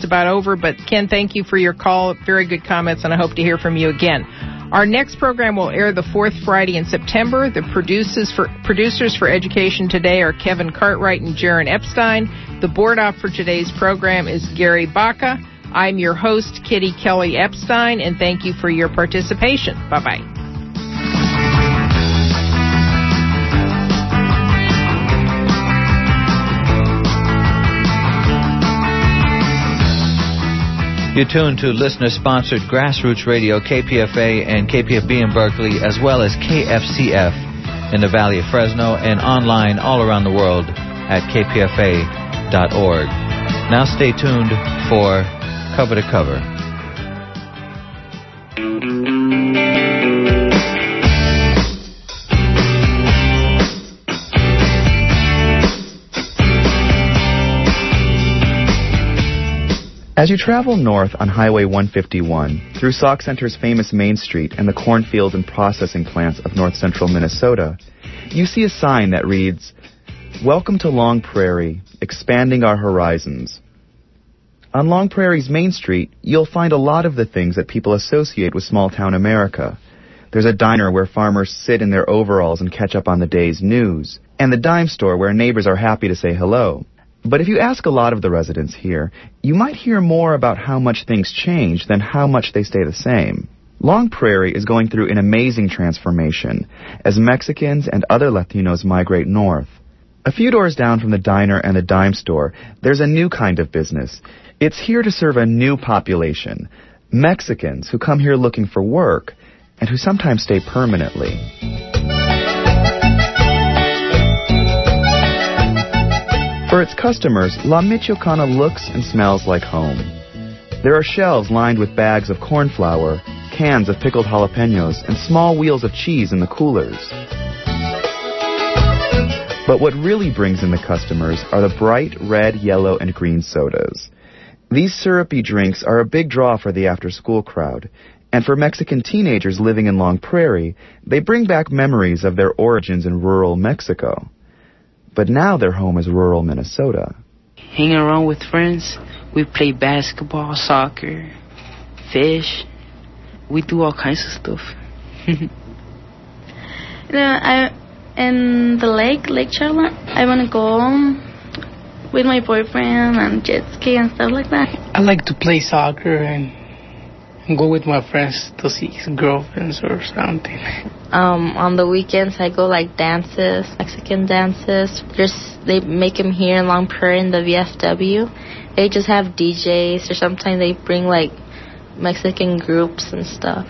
just about over, but Ken, thank you for your call. Very good comments, and I hope to hear from you again. Our next program will air the fourth Friday in September. The producers for, producers for Education Today are Kevin Cartwright and Jaron Epstein. The board op for today's program is Gary Baca. I'm your host, Kitty Kelly Epstein, and thank you for your participation. Bye bye. You tune to listener-sponsored grassroots radio KPFA and KPFB in Berkeley, as well as KFCF in the Valley of Fresno, and online all around the world at kpfa.org. Now stay tuned for Cover to Cover. As you travel north on Highway 151 through Sauk Centre's famous Main Street and the cornfields and processing plants of north central Minnesota, you see a sign that reads, Welcome to Long Prairie, expanding our horizons. On Long Prairie's Main Street, you'll find a lot of the things that people associate with small town America. There's a diner where farmers sit in their overalls and catch up on the day's news, and the dime store where neighbors are happy to say hello. But if you ask a lot of the residents here, you might hear more about how much things change than how much they stay the same. Long Prairie is going through an amazing transformation as Mexicans and other Latinos migrate north. A few doors down from the diner and the dime store, there's a new kind of business. It's here to serve a new population, Mexicans who come here looking for work and who sometimes stay permanently. For its customers, La Michoacana looks and smells like home. There are shelves lined with bags of corn flour, cans of pickled jalapenos, and small wheels of cheese in the coolers. But what really brings in the customers are the bright red, yellow, and green sodas. These syrupy drinks are a big draw for the after school crowd, and for Mexican teenagers living in Long Prairie, they bring back memories of their origins in rural Mexico. But now their home is rural Minnesota. Hanging around with friends, we play basketball, soccer, fish. We do all kinds of stuff. you know, I in the lake, Lake Charlotte. I want to go with my boyfriend and jet ski and stuff like that. I like to play soccer and go with my friends to see his girlfriends or something. Um, on the weekends, I go like dances, Mexican dances. Just they make them here in Long Prairie in the VFW. They just have DJs, or sometimes they bring like Mexican groups and stuff.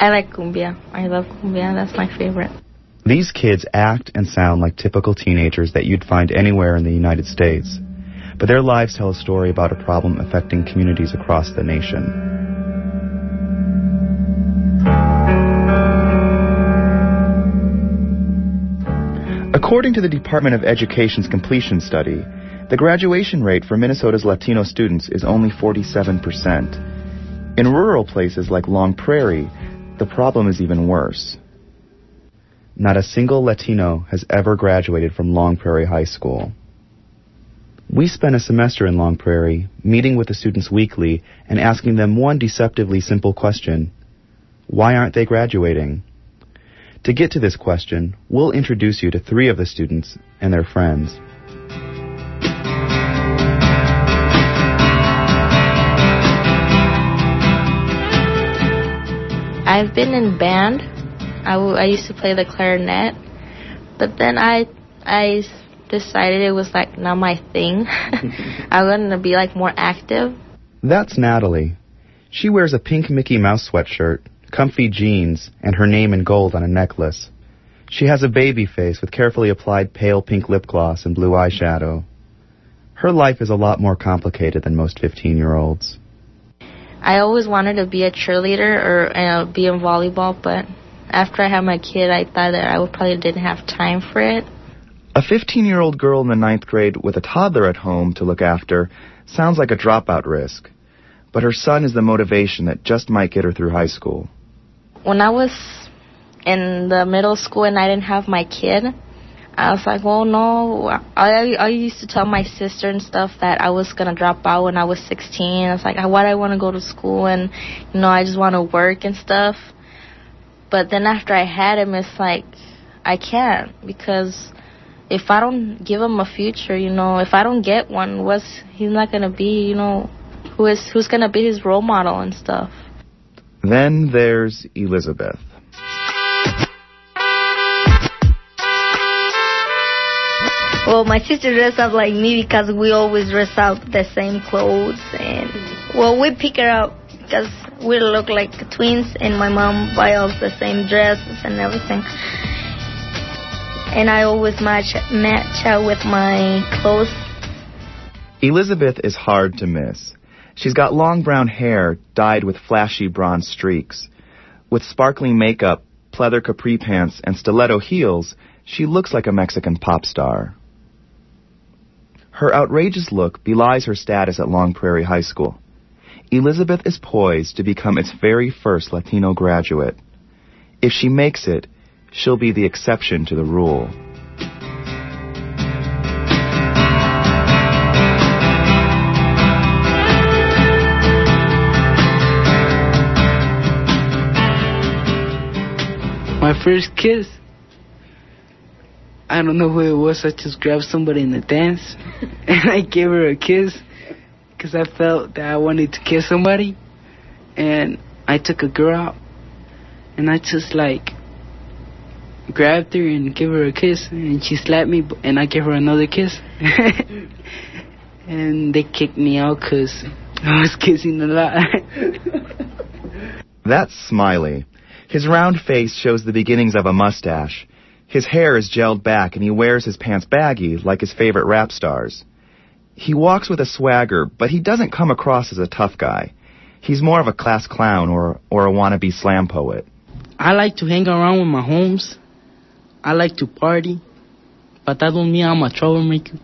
I like cumbia. I love cumbia. That's my favorite. These kids act and sound like typical teenagers that you'd find anywhere in the United States. But their lives tell a story about a problem affecting communities across the nation. According to the Department of Education's completion study, the graduation rate for Minnesota's Latino students is only 47%. In rural places like Long Prairie, the problem is even worse. Not a single Latino has ever graduated from Long Prairie High School. We spent a semester in Long Prairie, meeting with the students weekly and asking them one deceptively simple question. Why aren't they graduating? To get to this question, we'll introduce you to three of the students and their friends. I've been in band. I, w- I used to play the clarinet, but then I I decided it was like not my thing. I wanted to be like more active. That's Natalie. She wears a pink Mickey Mouse sweatshirt comfy jeans, and her name in gold on a necklace. She has a baby face with carefully applied pale pink lip gloss and blue eyeshadow. Her life is a lot more complicated than most 15 year olds. I always wanted to be a cheerleader or uh, be in volleyball, but after I had my kid, I thought that I would probably didn't have time for it. A 15 year old girl in the ninth grade with a toddler at home to look after sounds like a dropout risk, but her son is the motivation that just might get her through high school when I was in the middle school and I didn't have my kid, I was like, well, no. I I used to tell my sister and stuff that I was gonna drop out when I was 16. I was like, why do I want to go to school and you know I just want to work and stuff. But then after I had him, it's like I can't because if I don't give him a future, you know, if I don't get one, what's he's not gonna be, you know, who is who's gonna be his role model and stuff. Then there's Elizabeth. Well, my sister dressed up like me because we always dress up the same clothes, and well, we pick her up because we look like twins, and my mom buy us the same dresses and everything. And I always match match out with my clothes. Elizabeth is hard to miss. She's got long brown hair dyed with flashy bronze streaks. With sparkling makeup, pleather capri pants, and stiletto heels, she looks like a Mexican pop star. Her outrageous look belies her status at Long Prairie High School. Elizabeth is poised to become its very first Latino graduate. If she makes it, she'll be the exception to the rule. My first kiss. I don't know who it was. I just grabbed somebody in the dance and I gave her a kiss because I felt that I wanted to kiss somebody. And I took a girl out and I just like grabbed her and gave her a kiss and she slapped me and I gave her another kiss. and they kicked me out because I was kissing a lot. That's Smiley. His round face shows the beginnings of a mustache. His hair is gelled back and he wears his pants baggy like his favorite rap stars. He walks with a swagger, but he doesn't come across as a tough guy. He's more of a class clown or, or a wannabe slam poet. I like to hang around with my homes. I like to party. But that don't mean I'm a troublemaker.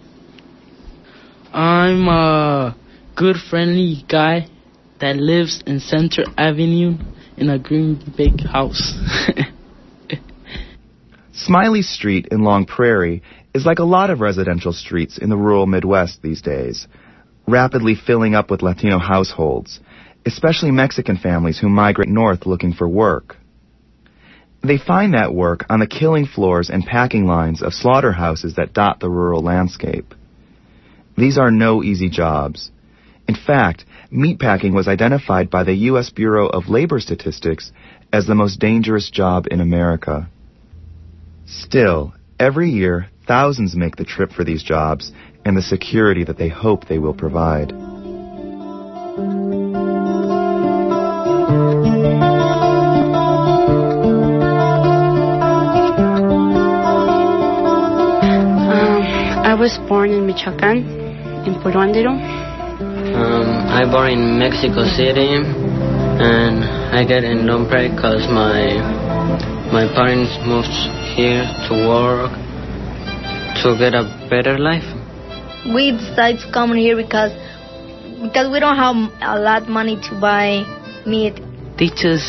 I'm a good, friendly guy that lives in Center Avenue in a green big house. Smiley Street in Long Prairie is like a lot of residential streets in the rural Midwest these days, rapidly filling up with Latino households, especially Mexican families who migrate north looking for work. They find that work on the killing floors and packing lines of slaughterhouses that dot the rural landscape. These are no easy jobs. In fact, meatpacking was identified by the U.S. Bureau of Labor Statistics as the most dangerous job in America. Still, every year, thousands make the trip for these jobs and the security that they hope they will provide. Um, I was born in Michoacan, in Puruándiro. Um, I born in Mexico City, and I get in Long because my my parents moved here to work to get a better life. We decided to come here because because we don't have a lot money to buy meat. Teachers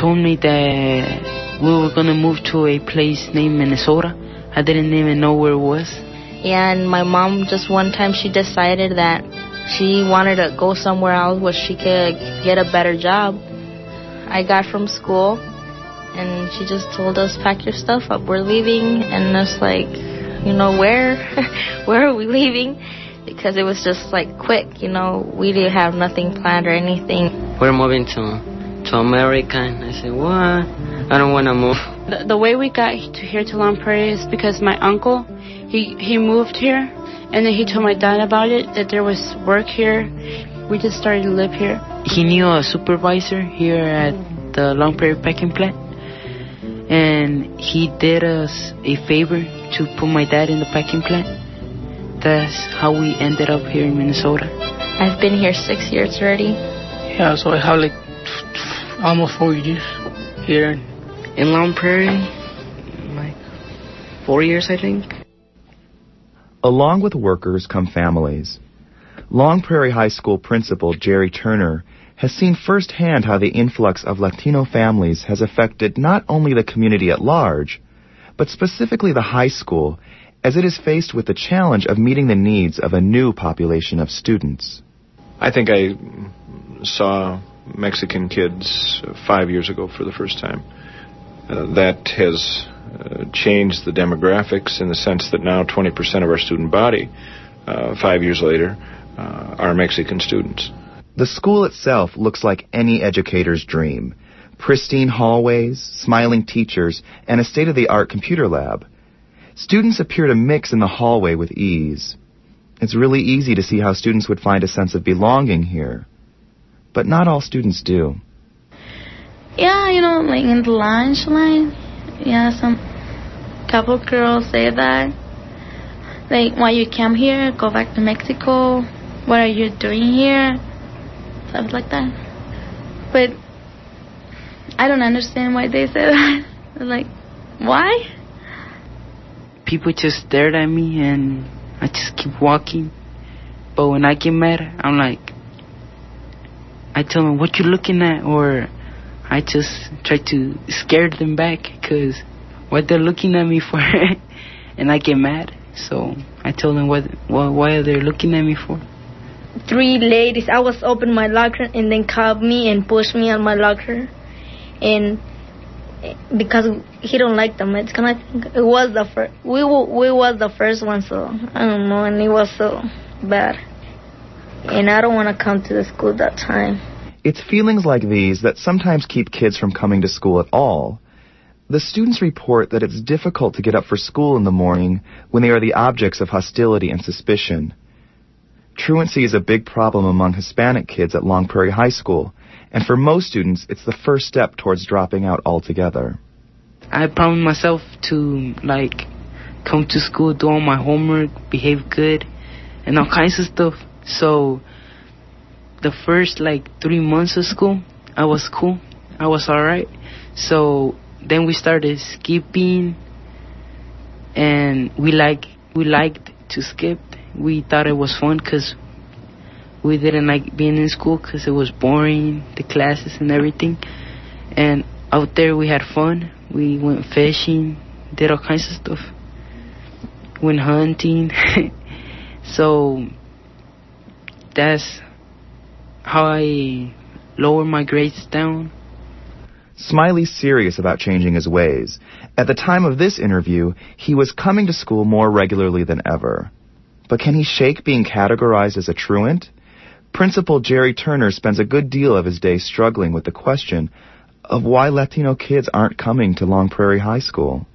told me that we were gonna move to a place named Minnesota. I didn't even know where it was. Yeah, and my mom just one time she decided that she wanted to go somewhere else where she could get a better job. I got from school and she just told us pack your stuff up we're leaving and it's like you know where where are we leaving because it was just like quick you know we didn't have nothing planned or anything We're moving to to America, and I said, "What? I don't want to move." The, the way we got to here to Long Prairie is because my uncle, he he moved here, and then he told my dad about it that there was work here. We just started to live here. He knew a supervisor here at the Long Prairie packing plant, and he did us a favor to put my dad in the packing plant. That's how we ended up here in Minnesota. i've been here six years already Yeah, so I have like almost four years here. In Long Prairie, like four years, I think. Along with workers come families. Long Prairie High School principal Jerry Turner has seen firsthand how the influx of Latino families has affected not only the community at large, but specifically the high school, as it is faced with the challenge of meeting the needs of a new population of students. I think I saw Mexican kids five years ago for the first time. Uh, that has uh, changed the demographics in the sense that now 20% of our student body, uh, five years later, uh, are Mexican students. The school itself looks like any educator's dream. Pristine hallways, smiling teachers, and a state-of-the-art computer lab. Students appear to mix in the hallway with ease. It's really easy to see how students would find a sense of belonging here. But not all students do. Yeah, you know, like in the lunch line, yeah, some couple girls say that. Like, why you come here? Go back to Mexico. What are you doing here? Stuff like that. But I don't understand why they say that. like, why? People just stared at me and I just keep walking. But when I get mad, I'm like, I tell them, what you looking at? Or I just try to scare them back because what they're looking at me for. and I get mad. So I tell them what, what why are they looking at me for. Three ladies. I was open my locker and then called me and pushed me on my locker, and because he don't like the Mexican, I think it was the first. We we was the first one, so I don't know, and it was so bad, and I don't want to come to the school that time. It's feelings like these that sometimes keep kids from coming to school at all. The students report that it's difficult to get up for school in the morning when they are the objects of hostility and suspicion. Truancy is a big problem among Hispanic kids at Long Prairie High School, and for most students, it's the first step towards dropping out altogether. I promised myself to, like, come to school, do all my homework, behave good, and all kinds of stuff. So, the first, like, three months of school, I was cool. I was alright. So, then we started skipping, and we like we liked to skip. We thought it was fun because we didn't like being in school because it was boring, the classes and everything. And out there we had fun. We went fishing, did all kinds of stuff. Went hunting. so that's how I lower my grades down. Smiley's serious about changing his ways. At the time of this interview, he was coming to school more regularly than ever. But can he shake being categorized as a truant? Principal Jerry Turner spends a good deal of his day struggling with the question of why Latino kids aren't coming to Long Prairie High School.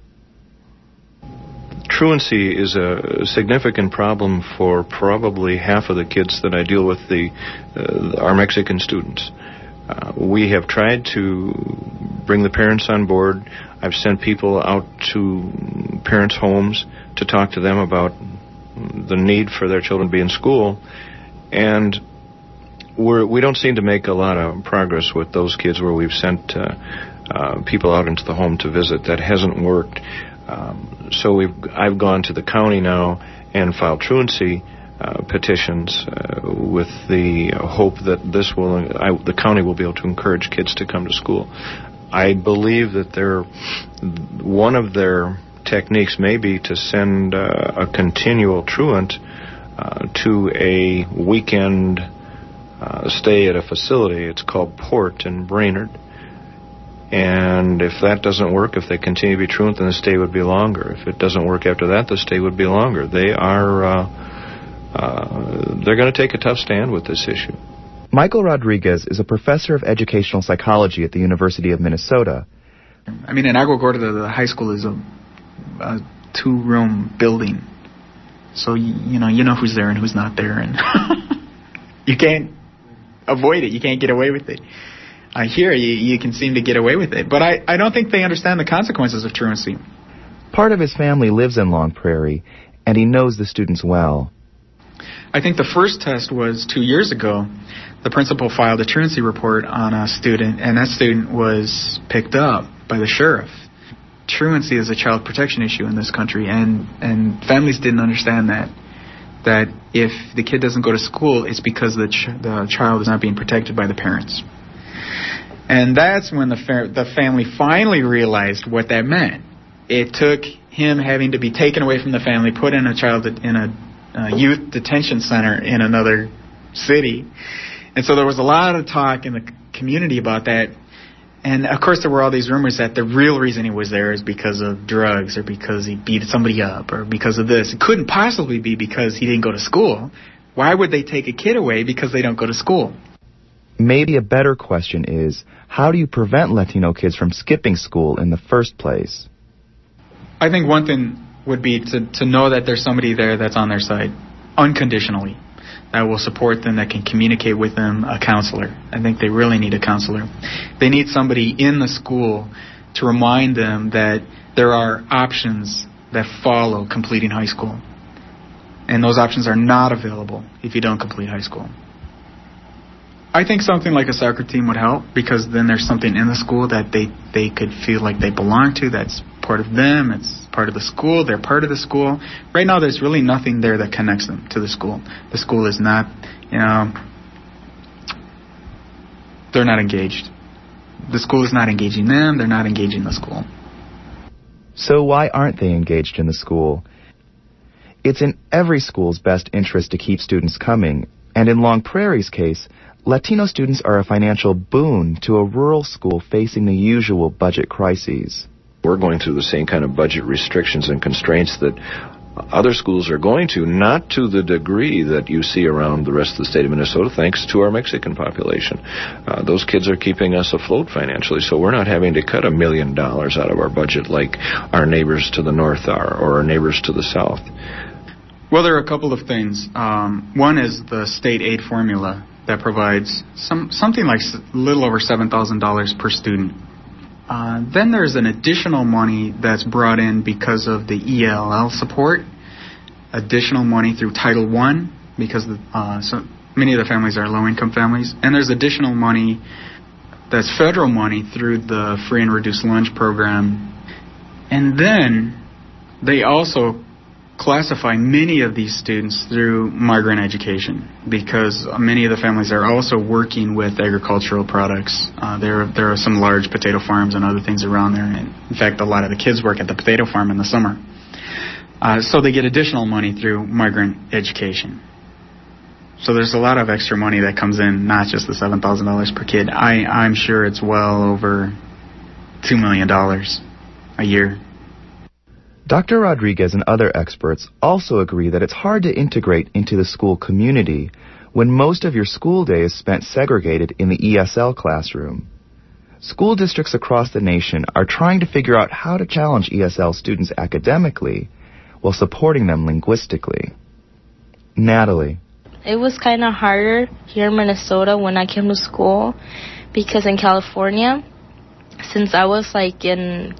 Truancy is a significant problem for probably half of the kids that I deal with, the uh, our Mexican students. Uh, we have tried to bring the parents on board. I've sent people out to parents' homes to talk to them about the need for their children to be in school, and we're, we don't seem to make a lot of progress with those kids where we've sent uh, uh, people out into the home to visit. That hasn't worked. Um, so we've I've gone to the county now and filed truancy uh, petitions uh, with the hope that this will I, the county will be able to encourage kids to come to school. I believe that they're one of their techniques may be to send uh, a continual truant uh, to a weekend uh, stay at a facility. It's called Port in Brainerd. And if that doesn't work, if they continue to be truant, then the stay would be longer. If it doesn't work after that, the stay would be longer. They are uh, uh, they're going to take a tough stand with this issue. Michael Rodriguez is a professor of educational psychology at the University of Minnesota. I mean, in Agua Gorda, the high school is a, a two-room building, so you, you know you know who's there and who's not there, and you can't avoid it. You can't get away with it. Uh, hear you, you can seem to get away with it, but I, I don't think they understand the consequences of truancy. Part of his family lives in Long Prairie, and he knows the students well. I think the first test was two years ago. The principal filed a truancy report on a student, and that student was picked up by the sheriff. Truancy is a child protection issue in this country, and, and families didn't understand that. That if the kid doesn't go to school, it's because the, ch- the child is not being protected by the parents. And that's when the, fa- the family finally realized what that meant. it took him having to be taken away from the family, put in a child in a uh, youth detention center in another city. And so there was a lot of talk in the community about that. And of course, there were all these rumors that the real reason he was there is because of drugs or because he beat somebody up or because of this. It couldn't possibly be because he didn't go to school. Why would they take a kid away because they don't go to school? Maybe a better question is how do you prevent Latino kids from skipping school in the first place? I think one thing would be to, to know that there's somebody there that's on their side unconditionally that will support them, that can communicate with them, a counselor. I think they really need a counselor. They need somebody in the school to remind them that there are options that follow completing high school. And those options are not available if you don't complete high school. I think something like a soccer team would help because then there's something in the school that they they could feel like they belong to. That's part of them. It's part of the school. They're part of the school. Right now, there's really nothing there that connects them to the school. The school is not, you know, they're not engaged. The school is not engaging them. They're not engaging the school. So why aren't they engaged in the school? It's in every school's best interest to keep students coming, and in Long Prairie's case, Latino students are a financial boon to a rural school facing the usual budget crises. We're going through the same kind of budget restrictions and constraints that other schools are going to, not to the degree that you see around the rest of the state of Minnesota, thanks to our Mexican population. Uh, those kids are keeping us afloat financially, so we're not having to cut a million dollars out of our budget like our neighbors to the north are or our neighbors to the south. Well, there are a couple of things. Um, one is the state aid formula that provides some something like a little over seven thousand dollars per student. Uh, then there's an additional money that's brought in because of the ELL support, additional money through Title I because the, uh, so many of the families are low-income families, and there's additional money that's federal money through the free and reduced lunch program, and then they also classify many of these students through migrant education because many of the families are also working with agricultural products. Uh, there, there are some large potato farms and other things around there. And in fact, a lot of the kids work at the potato farm in the summer. Uh, so they get additional money through migrant education. So there's a lot of extra money that comes in, not just the seven thousand dollars per kid. I, I'm sure it's well over two million dollars a year Dr. Rodriguez and other experts also agree that it's hard to integrate into the school community when most of your school day is spent segregated in the ESL classroom. School districts across the nation are trying to figure out how to challenge ESL students academically while supporting them linguistically. Natalie. It was kind of harder here in Minnesota when I came to school because in California, since I was like in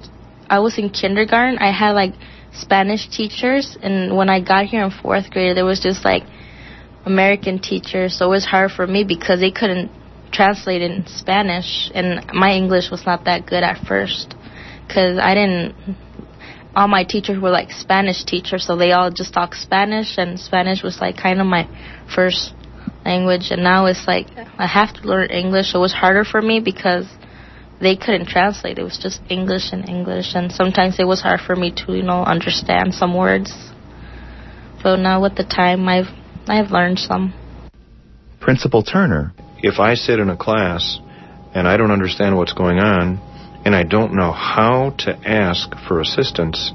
I was in kindergarten, I had like Spanish teachers, and when I got here in fourth grade, there was just like American teachers, so it was hard for me because they couldn't translate in Spanish, and my English was not that good at first because I didn't. All my teachers were like Spanish teachers, so they all just talk Spanish, and Spanish was like kind of my first language, and now it's like I have to learn English, so it was harder for me because they couldn't translate. It was just English and English, and sometimes it was hard for me to, you know, understand some words. But now with the time, I've I've learned some. Principal Turner. If I sit in a class and I don't understand what's going on, and I don't know how to ask for assistance,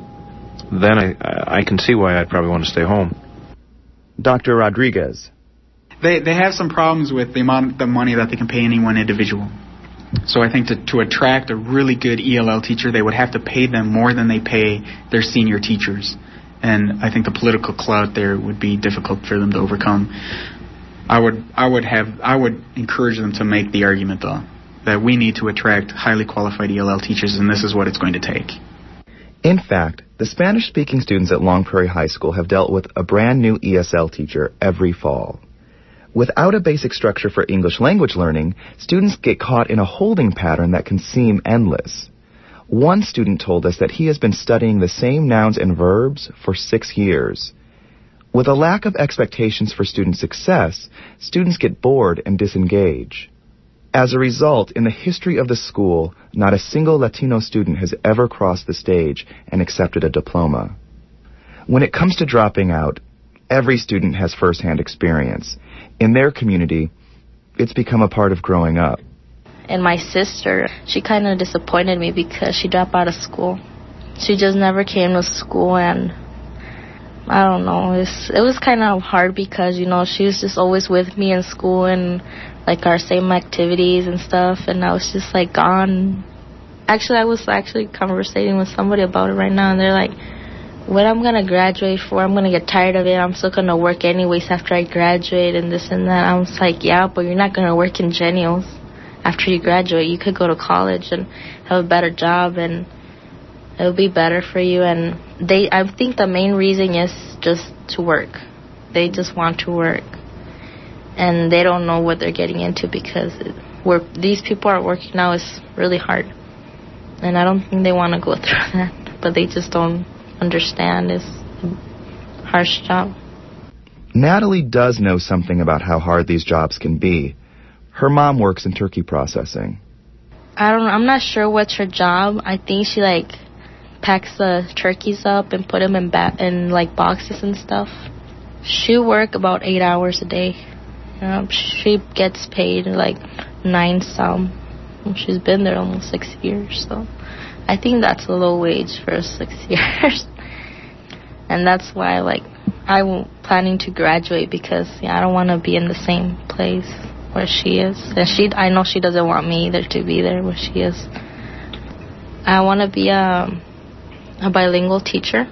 then I I can see why I'd probably want to stay home. Dr. Rodriguez. They they have some problems with the amount the money that they can pay any one individual. So I think to, to attract a really good ELL teacher, they would have to pay them more than they pay their senior teachers. And I think the political clout there would be difficult for them to overcome. I would I would have I would encourage them to make the argument though that we need to attract highly qualified ELL teachers and this is what it's going to take. In fact, the Spanish speaking students at Long Prairie High School have dealt with a brand new ESL teacher every fall. Without a basic structure for English language learning, students get caught in a holding pattern that can seem endless. One student told us that he has been studying the same nouns and verbs for six years. With a lack of expectations for student success, students get bored and disengage. As a result, in the history of the school, not a single Latino student has ever crossed the stage and accepted a diploma. When it comes to dropping out, every student has firsthand experience. In their community, it's become a part of growing up. And my sister, she kind of disappointed me because she dropped out of school. She just never came to school and I don't know. It's, it was kind of hard because, you know, she was just always with me in school and like our same activities and stuff and I was just like gone. Actually, I was actually conversating with somebody about it right now and they're like, what I'm gonna graduate for, I'm gonna get tired of it. I'm still gonna work anyways after I graduate and this and that. I was like, yeah, but you're not gonna work in Jennie-O's after you graduate. You could go to college and have a better job and it'll be better for you. And they, I think the main reason is just to work. They just want to work, and they don't know what they're getting into because where these people are working now is really hard, and I don't think they want to go through that. But they just don't understand. is a harsh job. Natalie does know something about how hard these jobs can be. Her mom works in turkey processing. I don't. Know I'm not sure what's her job. I think she like packs the turkeys up and put them in ba- in like boxes and stuff. She work about eight hours a day. Um, she gets paid like nine some. She's been there almost six years, so I think that's a low wage for six years. and that's why like I'm planning to graduate because yeah, I don't want to be in the same place where she is. And she I know she doesn't want me either to be there where she is. I want to be a a bilingual teacher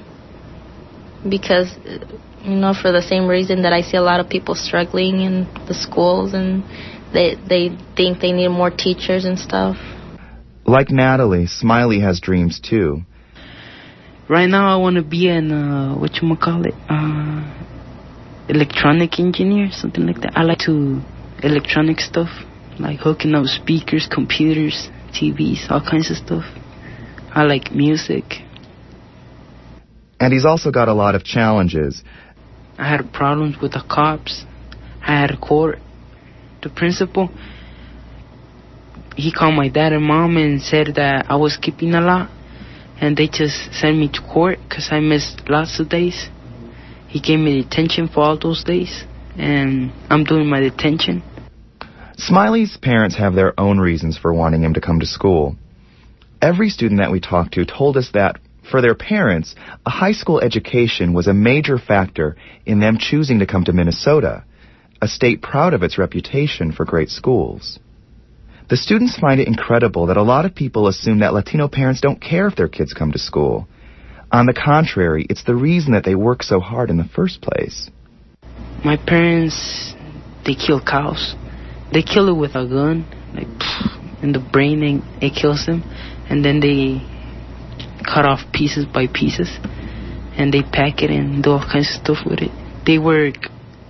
because uh, you know for the same reason that I see a lot of people struggling in the schools and they they think they need more teachers and stuff. Like Natalie, Smiley has dreams too. Right now, I want to be an uh, what you call it, uh, electronic engineer, something like that. I like to electronic stuff, like hooking up speakers, computers, TVs, all kinds of stuff. I like music. And he's also got a lot of challenges. I had problems with the cops. I had a court. The principal, he called my dad and mom and said that I was skipping a lot. And they just sent me to court because I missed lots of days. He gave me detention for all those days. And I'm doing my detention. Smiley's parents have their own reasons for wanting him to come to school. Every student that we talked to told us that for their parents, a high school education was a major factor in them choosing to come to Minnesota, a state proud of its reputation for great schools. The students find it incredible that a lot of people assume that Latino parents don't care if their kids come to school. On the contrary, it's the reason that they work so hard in the first place. My parents, they kill cows. They kill it with a gun, like in the brain, and it kills them, and then they cut off pieces by pieces and they pack it and do all kinds of stuff with it. They work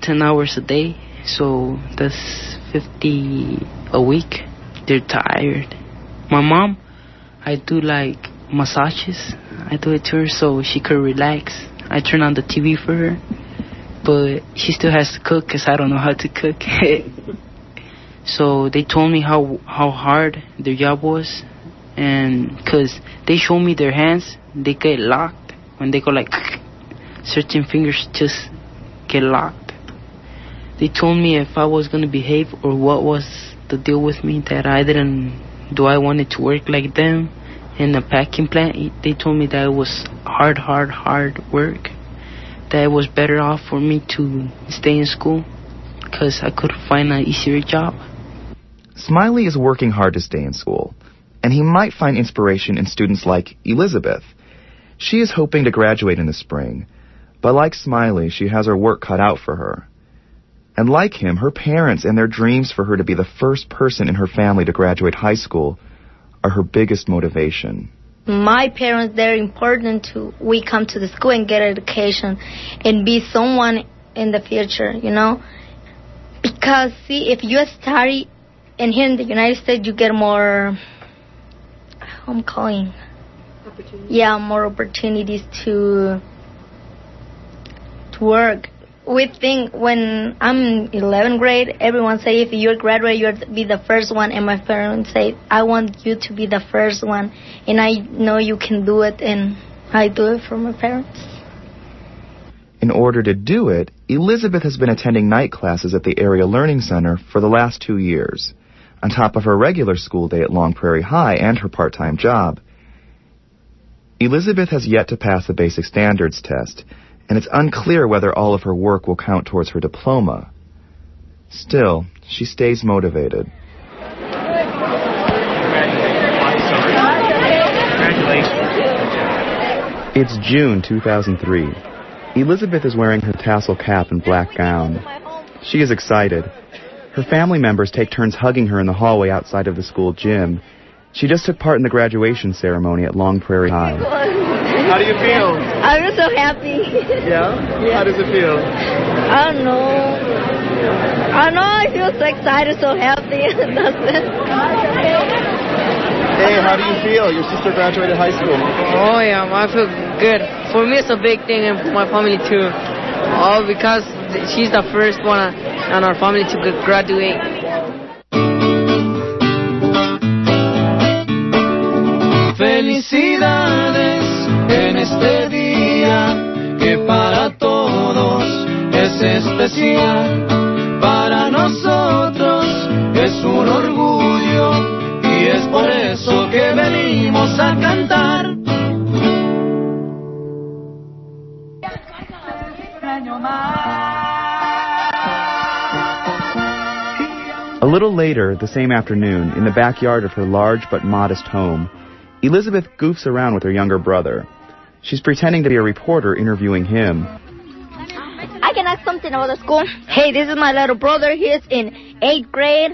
10 hours a day, so that's 50 a week. They're tired. My mom, I do like massages. I do it to her so she could relax. I turn on the TV for her, but she still has to cook because I don't know how to cook. so they told me how how hard their job was and because they show me their hands, they get locked when they go like certain fingers just get locked. They told me if I was gonna behave or what was the deal with me that I didn't do I wanted to work like them in the packing plant. They told me that it was hard, hard, hard work. That it was better off for me to stay in school because I could find an easier job. Smiley is working hard to stay in school and he might find inspiration in students like Elizabeth. She is hoping to graduate in the spring, but like Smiley, she has her work cut out for her. And like him, her parents and their dreams for her to be the first person in her family to graduate high school are her biggest motivation. My parents, they're important to we come to the school and get education and be someone in the future, you know? Because see, if you study and here in the United States, you get more I'm calling. Yeah, more opportunities to to work we think when I'm in 11th grade, everyone say if you're graduate, you'll be the first one, and my parents say I want you to be the first one, and I know you can do it, and I do it for my parents. In order to do it, Elizabeth has been attending night classes at the Area Learning Center for the last two years, on top of her regular school day at Long Prairie High and her part-time job. Elizabeth has yet to pass the basic standards test, and it's unclear whether all of her work will count towards her diploma. Still, she stays motivated. It's June 2003. Elizabeth is wearing her tassel cap and black gown. She is excited. Her family members take turns hugging her in the hallway outside of the school gym. She just took part in the graduation ceremony at Long Prairie High. How do you feel? I'm just so happy. Yeah? How does it feel? I don't know. I don't know. I feel so excited, so happy. That's it. Hey, how do you feel? Your sister graduated high school. Oh yeah, I feel good. For me, it's a big thing, and for my family too. All because she's the first one in our family to graduate. Felicidades en este día que para todos es especial. Para nosotros es un orgullo y es por eso que venimos a cantar. A little later, the same afternoon, in the backyard of her large but modest home, Elizabeth goofs around with her younger brother. She's pretending to be a reporter interviewing him. I can ask something about the school. Hey, this is my little brother. He is in eighth grade.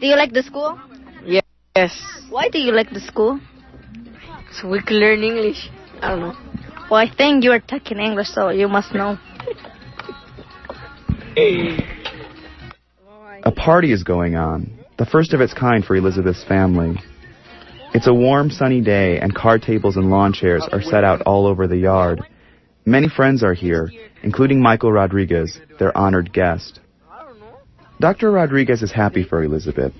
Do you like the school? Yes. Why do you like the school? So we can learn English. I don't know. Well, I think you are talking English, so you must know. A party is going on, the first of its kind for Elizabeth's family. It's a warm, sunny day, and card tables and lawn chairs are set out all over the yard. Many friends are here, including Michael Rodriguez, their honored guest. Dr. Rodriguez is happy for Elizabeth,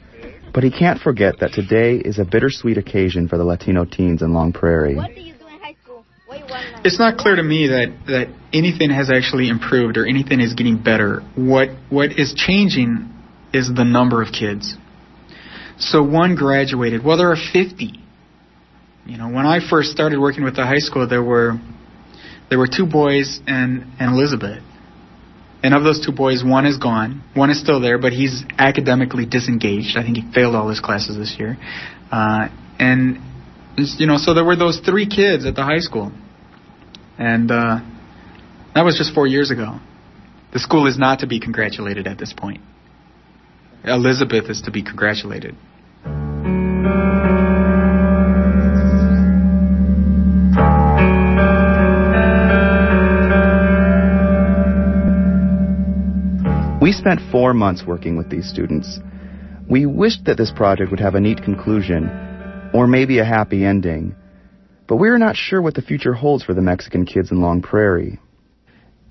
but he can't forget that today is a bittersweet occasion for the Latino teens in Long Prairie. It's not clear to me that, that anything has actually improved or anything is getting better. What what is changing is the number of kids. So one graduated. Well, there are 50. You know, when I first started working with the high school, there were there were two boys and and Elizabeth. And of those two boys, one is gone. One is still there, but he's academically disengaged. I think he failed all his classes this year. Uh, and you know, so there were those three kids at the high school, and uh, that was just four years ago. The school is not to be congratulated at this point. Elizabeth is to be congratulated. We spent four months working with these students. We wished that this project would have a neat conclusion, or maybe a happy ending, but we are not sure what the future holds for the Mexican kids in Long Prairie.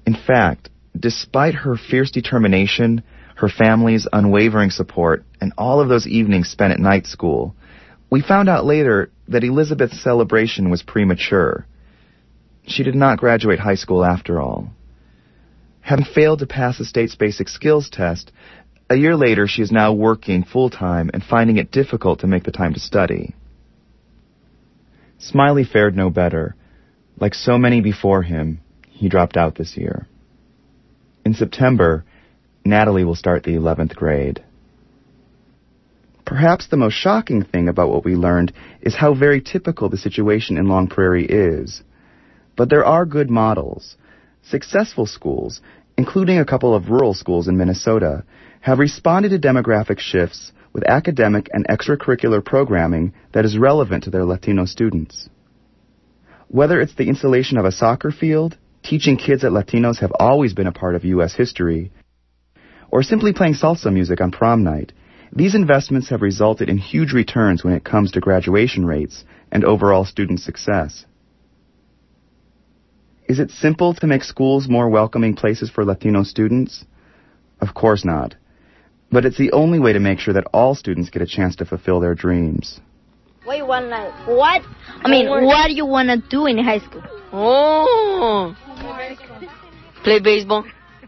In fact, despite her fierce determination, her family's unwavering support, and all of those evenings spent at night school, we found out later that Elizabeth's celebration was premature. She did not graduate high school after all. Having failed to pass the state's basic skills test, a year later she is now working full time and finding it difficult to make the time to study. Smiley fared no better. Like so many before him, he dropped out this year. In September, Natalie will start the 11th grade. Perhaps the most shocking thing about what we learned is how very typical the situation in Long Prairie is. But there are good models. Successful schools, including a couple of rural schools in Minnesota, have responded to demographic shifts with academic and extracurricular programming that is relevant to their Latino students. Whether it's the installation of a soccer field, teaching kids that Latinos have always been a part of U.S. history, or simply playing salsa music on prom night, these investments have resulted in huge returns when it comes to graduation rates and overall student success. Is it simple to make schools more welcoming places for Latino students? Of course not. But it's the only way to make sure that all students get a chance to fulfill their dreams. What you want to, what? I mean, what do you want to do in high school? Oh. Play baseball.